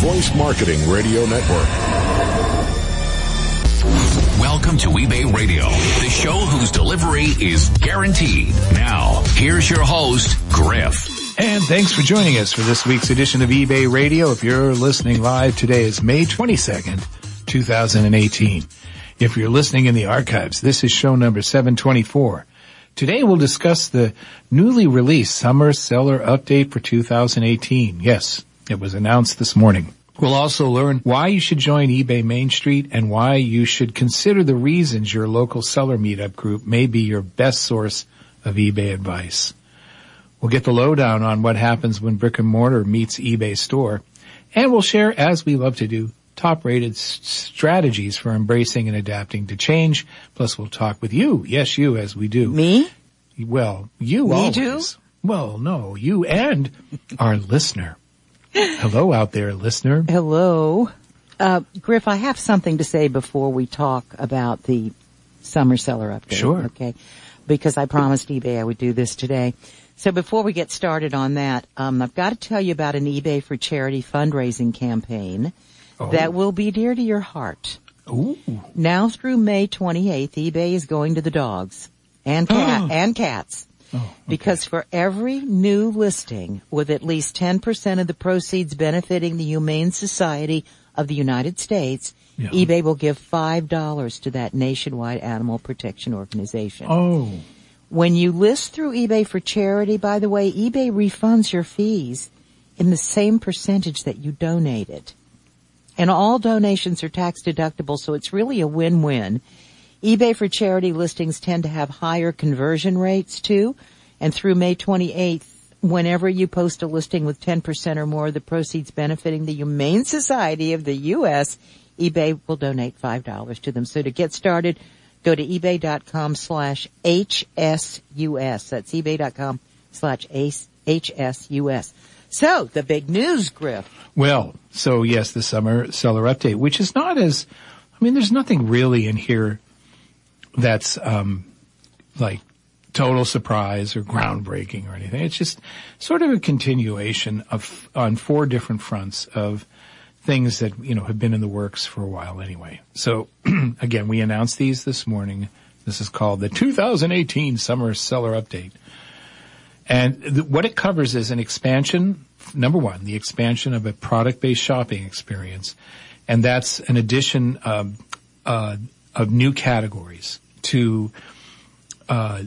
Voice Marketing Radio Network. Welcome to eBay Radio, the show whose delivery is guaranteed. Now, here's your host, Griff. And thanks for joining us for this week's edition of eBay Radio. If you're listening live, today is May 22nd, 2018. If you're listening in the archives, this is show number 724. Today we'll discuss the newly released summer seller update for 2018. Yes, it was announced this morning. We'll also learn why you should join eBay Main Street and why you should consider the reasons your local seller meetup group may be your best source of eBay advice. We'll get the lowdown on what happens when brick and mortar meets eBay store. And we'll share, as we love to do, top rated s- strategies for embracing and adapting to change. Plus we'll talk with you. Yes, you as we do. Me? Well, you Me always. too? Well, no, you and our listener. Hello out there, listener. Hello. Uh, Griff, I have something to say before we talk about the summer seller update. Sure. Okay. Because I promised eBay I would do this today. So before we get started on that, um, I've got to tell you about an eBay for charity fundraising campaign Oh. that will be dear to your heart. Ooh. Now through May 28th, eBay is going to the dogs and cat and cats. Oh, because for every new listing with at least 10% of the proceeds benefiting the Humane Society of the United States, Yeah. eBay will give $5 to that nationwide animal protection organization. Oh. When you list through eBay for charity, by the way, eBay refunds your fees in the same percentage that you donated. And all donations are tax deductible, so it's really a win-win. eBay for charity listings tend to have higher conversion rates too, and through May 28th, whenever you post a listing with 10% or more of the proceeds benefiting the Humane Society of the U.S., eBay will donate $5 to them. So to get started, go to ebay.com slash HSUS. That's ebay.com slash HSUS. So, the big news, Griff. Well, so yes, the summer seller update, which is not as, I mean, there's nothing really in here that's, um, like total surprise or groundbreaking or anything. It's just sort of a continuation of, on four different fronts of things that, you know, have been in the works for a while anyway. So again, we announced these this morning. This is called the 2018 summer seller update. And th- what it covers is an expansion, number one, the expansion of a product-based shopping experience. And that's an addition of, uh, of new categories to, uh,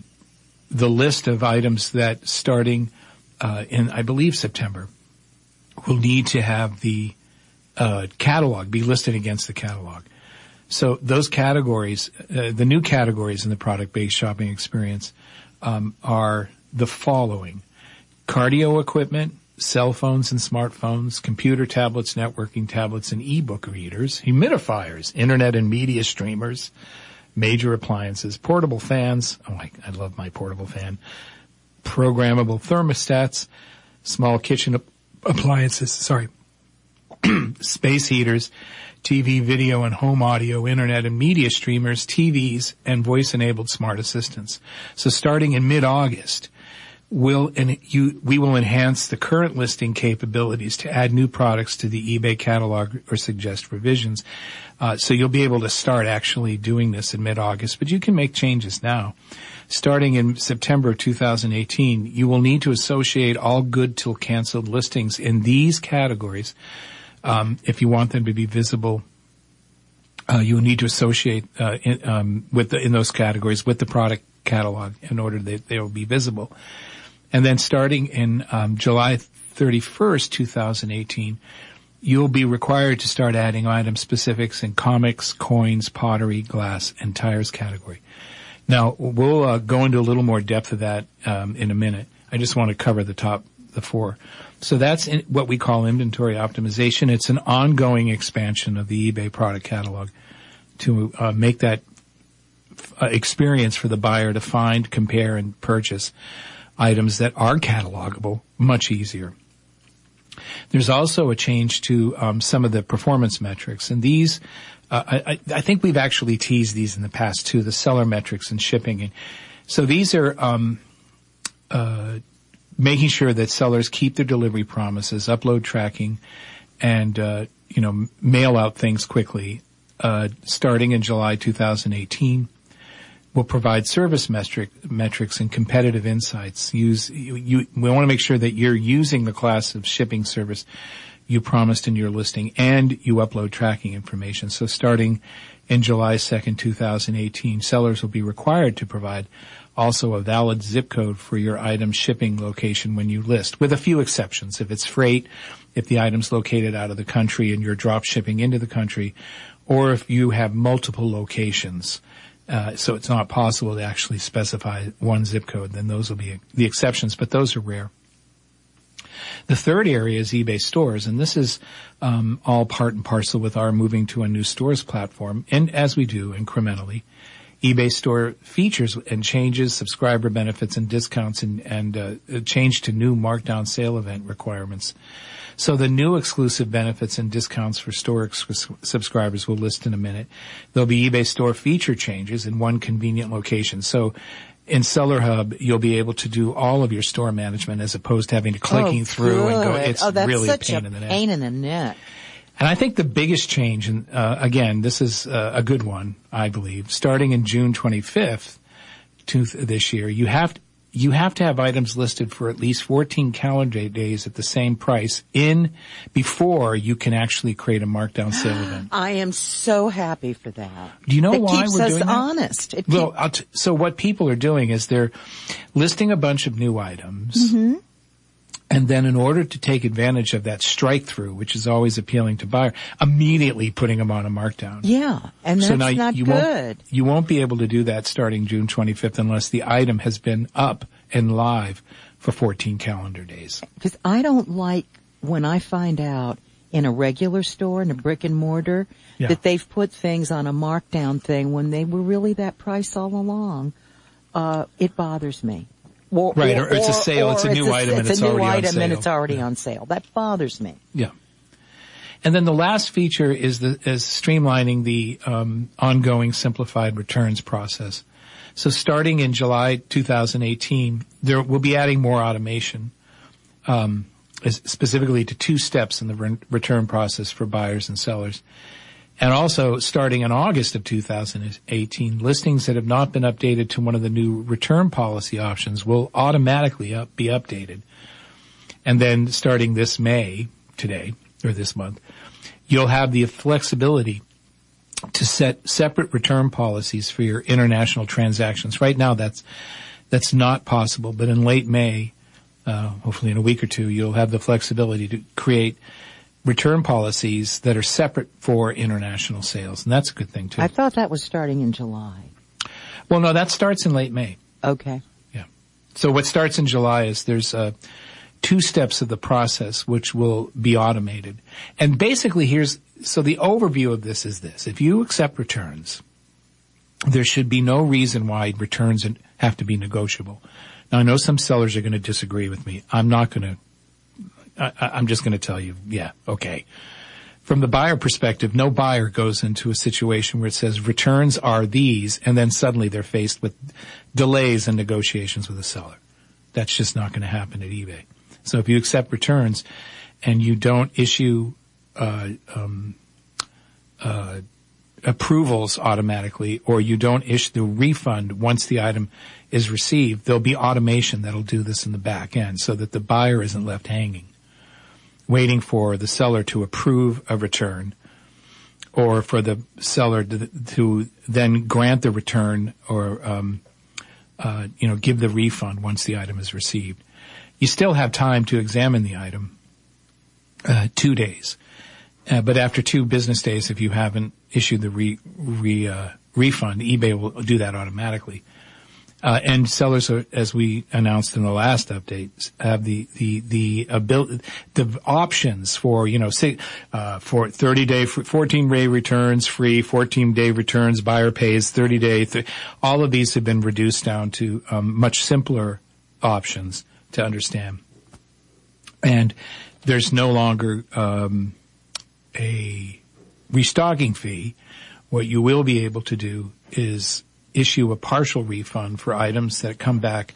the list of items that starting, uh, in, I believe September, will need to have the, uh, catalog be listed against the catalog. So those categories, uh, the new categories in the product-based shopping experience, um, are the following: cardio equipment, cell phones and smartphones, computer tablets, networking tablets, and e-book readers, humidifiers, internet and media streamers, major appliances, portable fans. Oh, I, I love my portable fan. Programmable thermostats, small kitchen ap- appliances. Sorry, space heaters, TV, video, and home audio, internet and media streamers, TVs, and voice-enabled smart assistants. So starting in mid-August, and you, we will enhance the current listing capabilities to add new products to the eBay catalog or suggest revisions. Uh, so you'll be able to start actually doing this in mid-August, but you can make changes now. Starting in September 2018, you will need to associate all good till canceled listings in these categories um, if you want them to be visible, uh, you will need to associate uh, in, um, with the, in those categories with the product catalog in order that they will be visible. And then starting in um, July 31st, 2018, you'll be required to start adding item specifics in comics, coins, pottery, glass, and tires category. Now we'll uh, go into a little more depth of that um, in a minute. I just want to cover the top, the four. So that's what we call inventory optimization. It's an ongoing expansion of the eBay product catalog to uh, make that uh, experience for the buyer to find, compare, and purchase items that are catalogable much easier. There's also a change to um, some of the performance metrics, and these, uh, I, I think we've actually teased these in the past too, the seller metrics and shipping. And so these are um, uh, making sure that sellers keep their delivery promises, upload tracking, and uh, you know mail out things quickly. Uh, starting in July 2018, will provide service metric, metrics and competitive insights. Use you, you, we want to make sure that you're using the class of shipping service you promised in your listing and you upload tracking information. So starting in July 2nd, 2018, sellers will be required to provide also a valid zip code for your item shipping location when you list, with a few exceptions. If it's freight, if the item's located out of the country and you're drop shipping into the country, or if you have multiple locations, uh, so it's not possible to actually specify one zip code, then those will be the exceptions, but those are rare. The third area is eBay stores, and this is um, all part and parcel with our moving to a new stores platform, and as we do incrementally eBay store features and changes, subscriber benefits and discounts and, and uh, change to new markdown sale event requirements. So the new exclusive benefits and discounts for store ex- subscribers we'll list in a minute. There'll be eBay store feature changes in one convenient location. So in Seller Hub, you'll be able to do all of your store management as opposed to having to clicking oh, through and go. It's oh, that's really such a pain in the neck. Pain in the neck. And I think the biggest change, and uh, again, this is uh, a good one, I believe, starting in June 25th to th- this year, you have to, you have to have items listed for at least 14 calendar days at the same price in before you can actually create a markdown sale event. I am so happy for that. Do you know it why keeps we're us doing that? honest. It Well, keep- t- so what people are doing is they're listing a bunch of new items. Mm-hmm. And then in order to take advantage of that strike through, which is always appealing to buyer, immediately putting them on a markdown. yeah, and that's so now not you good. won't you won't be able to do that starting June 25th unless the item has been up and live for 14 calendar days. Because I don't like when I find out in a regular store, in a brick and mortar, Yeah. that they've put things on a markdown thing when they were really that price all along. Uh, it bothers me. Or, Right, or it's a sale, it's a new item and it's a new already on item and sale. it's already Yeah. on sale. That bothers me. Yeah. And then the last feature is the is streamlining the um, ongoing simplified returns process. So starting in July 2018, there we'll be adding more automation, um, specifically to two steps in the re- return process for buyers and sellers. And also starting in August of 2018, listings that have not been updated to one of the new return policy options will automatically up, be updated. And then starting this May, today, or this month, you'll have the flexibility to set separate return policies for your international transactions. Right now that's, that's not possible, but in late May, uh, hopefully in a week or two, you'll have the flexibility to create return policies that are separate for international sales. And that's a good thing too. I thought that was starting in July. well, no, that starts in late May. Okay. Yeah. So what starts in July is there's uh, two steps of the process which will be automated. And basically here's, so the overview of this is this. If you accept returns, there should be no reason why returns have to be negotiable. Now I know some sellers are going to disagree with me. I'm not going to, I, I'm just going to tell you, yeah, okay. From the buyer perspective, no buyer goes into a situation where it says returns are these and then suddenly they're faced with delays in negotiations with the seller. That's just not going to happen at eBay. So if you accept returns and you don't issue uh, um, uh, approvals automatically, or you don't issue the refund once the item is received, there'll be automation that'll do this in the back end, so that the buyer isn't left hanging, waiting for the seller to approve a return, or for the seller to, to then grant the return or um, uh, you know, give the refund once the item is received. You still have time to examine the item, uh, two days. Uh, but after two business days, if you haven't issued the re, re, uh, refund, eBay will do that automatically. Uh, and sellers, are, as we announced in the last update, have the the the ability, the options for you know, say uh, for 30 day, 14 day returns free, 14 day returns buyer pays, 30 day. Th- all of these have been reduced down to um, much simpler options to understand, and there's no longer um, a restocking fee. What you will be able to do is issue a partial refund for items that come back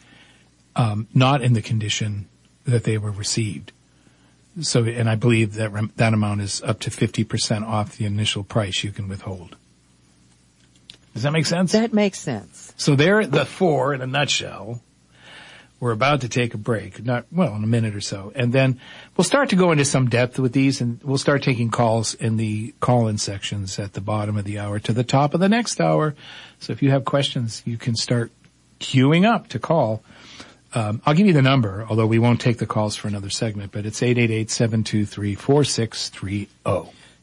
um, not in the condition that they were received. So, and I believe that rem- that amount is up to 50% off the initial price you can withhold. Does that make sense? That makes sense. So there, the four in a nutshell. We're about to take a break, not, well, in a minute or so. And then we'll start to go into some depth with these and we'll start taking calls in the call-in sections at the bottom of the hour to the top of the next hour. So if you have questions, you can start queuing up to call. Um, I'll give you the number, although we won't take the calls for another segment, but it's 888-723-4630.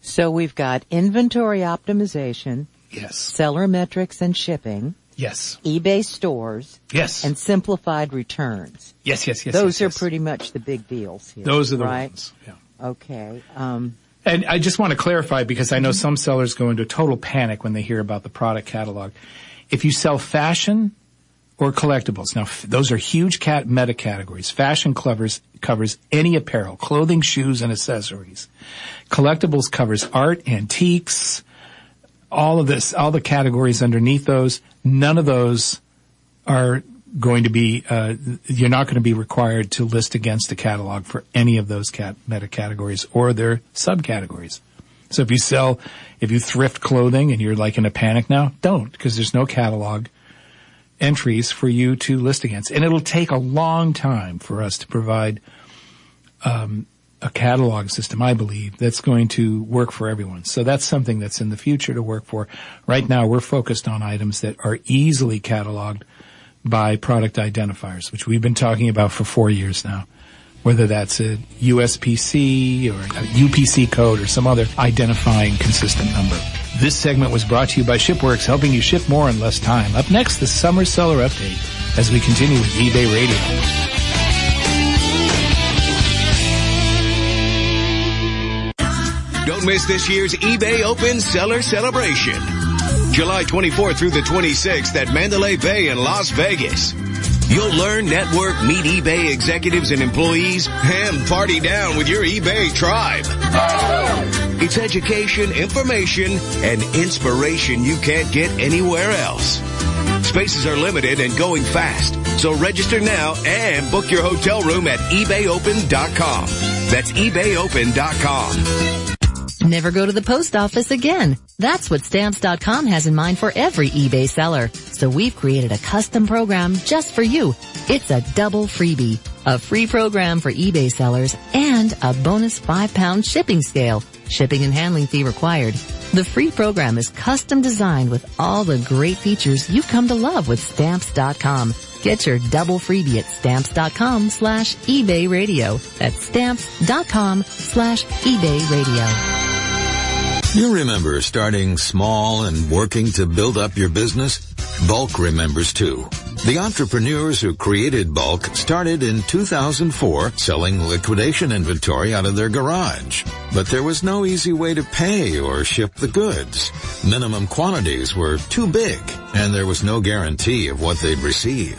So we've got inventory optimization, Yes. seller metrics and shipping, Yes. eBay stores, Yes. and simplified returns. yes, yes, yes. Those yes, are yes. pretty much the big deals here. Those are the right? ones. Yeah. Okay. Um, And I just want to clarify because I know some sellers go into total panic when they hear about the product catalog. If you sell fashion or collectibles, now f- those are huge cat meta categories. Fashion covers covers any apparel, clothing, shoes, and accessories. Collectibles covers art, antiques, all of this, all the categories underneath those. None of those are going to be, uh, you're not going to be required to list against the catalog for any of those cat meta categories or their subcategories. So if you sell, if you thrift clothing and you're like in a panic now, don't because there's no catalog entries for you to list against. And it'll take a long time for us to provide, um, a catalog system, I believe, that's going to work for everyone. So that's something that's in the future to work for. Right now, we're focused on items that are easily cataloged by product identifiers, which we've been talking about for four years now. Whether that's a USPC or a UPC code or some other identifying consistent number. This segment was brought to you by Shipworks, helping you ship more in less time. Up next, the summer seller update as we continue with eBay Radio. Don't miss this year's eBay Open Seller Celebration. July 24th through the 26th at Mandalay Bay in Las Vegas. You'll learn, network, meet eBay executives and employees, and party down with your eBay tribe. It's education, information, and inspiration you can't get anywhere else. Spaces are limited and going fast, so register now and book your hotel room at ebayopen.com. That's ebayopen.com. Never go to the post office again. That's what stamps.com has in mind for every eBay seller. So we've created a custom program just for you. It's a double freebie, a free program for eBay sellers and a bonus five pound shipping scale. Shipping and handling fee required. The free program is custom designed with all the great features you've come to love with stamps.com. Get your double freebie at stamps.com slash eBay radio. That's stamps.com slash eBay radio. You remember starting small and working to build up your business? Bulq remembers too. The entrepreneurs who created Bulq started in 2004 selling liquidation inventory out of their garage. But there was no easy way to pay or ship the goods. Minimum quantities were too big and there was no guarantee of what they'd receive.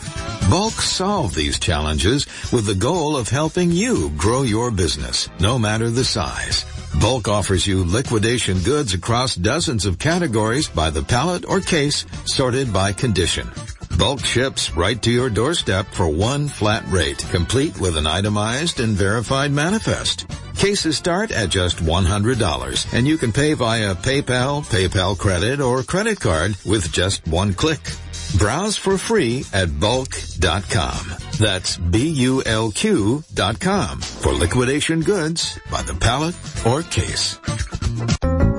Bulq solved these challenges with the goal of helping you grow your business, no matter the size. Bulq offers you liquidation goods across dozens of categories by the pallet or case, sorted by condition. Bulq ships right to your doorstep for one flat rate, complete with an itemized and verified manifest. Cases start at just $100 and you can pay via PayPal, PayPal credit, or credit card with just one click. Browse for free at bulq.com. That's B-U-L-Q dot com for liquidation goods by the pallet or case.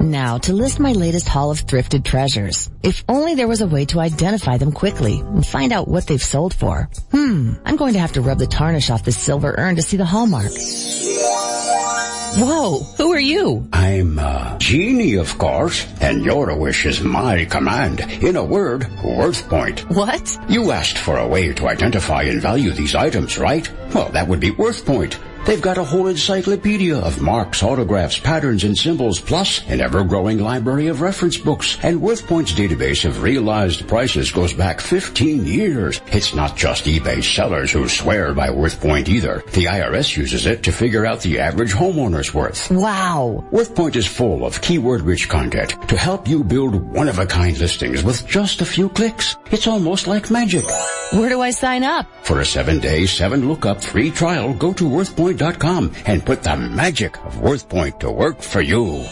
Now, to list my latest haul of thrifted treasures. If only there was a way to identify them quickly and find out what they've sold for. Hmm, I'm going to have to rub the tarnish off this silver urn to see the hallmark. Whoa, who are you? I'm a genie, of course, and your wish is my command. In a word, WorthPoint. What? You asked for a way to identify and value these items, right? Well, that would be WorthPoint. They've got a whole encyclopedia of marks, autographs, patterns, and symbols, plus an ever-growing library of reference books. And WorthPoint's database of realized prices goes back 15 years. It's not just eBay sellers who swear by WorthPoint either. The IRS uses it to figure out the average homeowner's worth. Wow. WorthPoint is full of keyword-rich content to help you build one-of-a-kind listings with just a few clicks. It's almost like magic. Where do I sign up? For a seven-day, seven-lookup free trial, go to worthpoint.com and put the magic of WorthPoint to work for you.